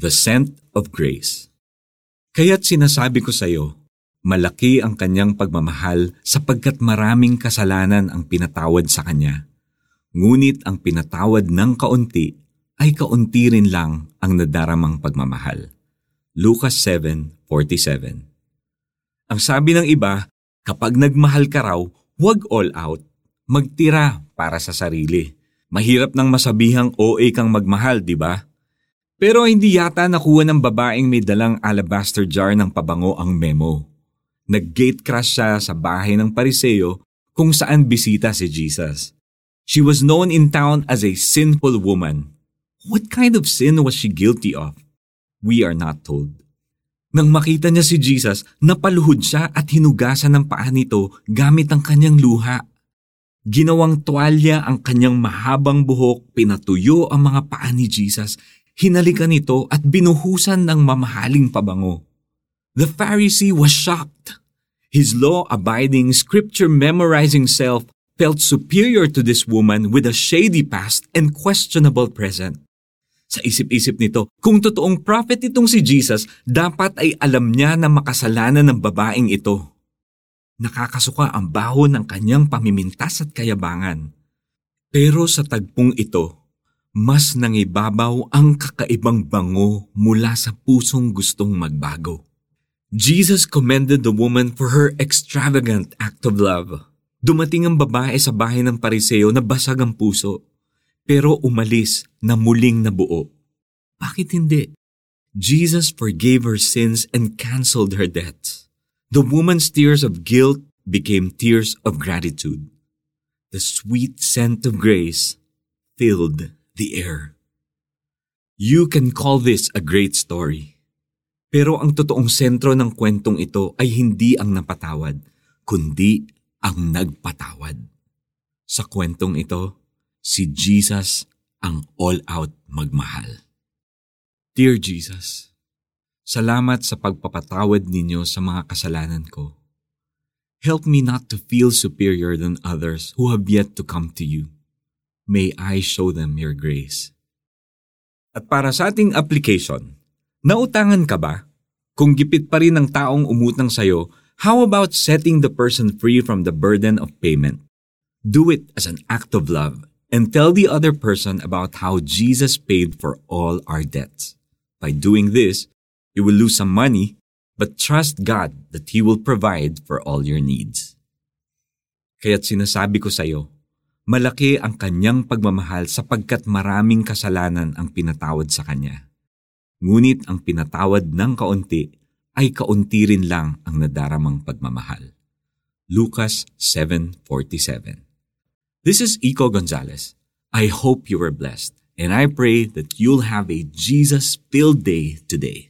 The Scent of Grace Kaya't sinasabi ko sa iyo, malaki ang kanyang pagmamahal sapagkat maraming kasalanan ang pinatawad sa kanya. Ngunit ang pinatawad ng kaunti ay kaunti rin lang ang nadaramang pagmamahal. Lucas 7.47 Ang sabi ng iba, kapag nagmahal ka raw, huwag all out, magtira para sa sarili. Mahirap nang masabihang OA kang magmahal, di ba? Pero hindi yata nakuha ng babaeng may dalang alabaster jar ng pabango ang memo. Nag-gate crash siya sa bahay ng pariseo kung saan bisita si Jesus. She was known in town as a sinful woman. What kind of sin was she guilty of? We are not told. Nang makita niya si Jesus, napaluhod siya at hinugasan ng paa nito gamit ang kanyang luha. Ginawang tuwalya ang kanyang mahabang buhok, pinatuyo ang mga paa ni Jesus, hinalikan nito at binuhusan ng mamahaling pabango. The Pharisee was shocked. His law-abiding, scripture-memorizing self felt superior to this woman with a shady past and questionable present. Sa isip-isip nito, kung totoong prophet itong si Jesus, dapat ay alam niya na makasalanan ng babaeng ito nakakasuka ang baho ng kanyang pamimintas at kayabangan. Pero sa tagpong ito, mas nangibabaw ang kakaibang bango mula sa pusong gustong magbago. Jesus commended the woman for her extravagant act of love. Dumating ang babae sa bahay ng pariseo na basag ang puso, pero umalis na muling nabuo. Bakit hindi? Jesus forgave her sins and canceled her debts. The woman's tears of guilt became tears of gratitude. The sweet scent of grace filled the air. You can call this a great story. Pero ang totoong sentro ng kwentong ito ay hindi ang napatawad, kundi ang nagpatawad. Sa kwentong ito, si Jesus ang all-out magmahal. Dear Jesus, Salamat sa pagpapatawad ninyo sa mga kasalanan ko. Help me not to feel superior than others who have yet to come to you. May I show them your grace. At para sa ating application, nautangan ka ba? Kung gipit pa rin ng taong umutang sa'yo, how about setting the person free from the burden of payment? Do it as an act of love and tell the other person about how Jesus paid for all our debts. By doing this, You will lose some money, but trust God that He will provide for all your needs. Kaya't sinasabi ko sa iyo, malaki ang kanyang pagmamahal sapagkat maraming kasalanan ang pinatawad sa kanya. Ngunit ang pinatawad ng kaunti ay kaunti rin lang ang nadaramang pagmamahal. Lucas 7.47 This is Iko Gonzalez. I hope you were blessed and I pray that you'll have a Jesus-filled day today.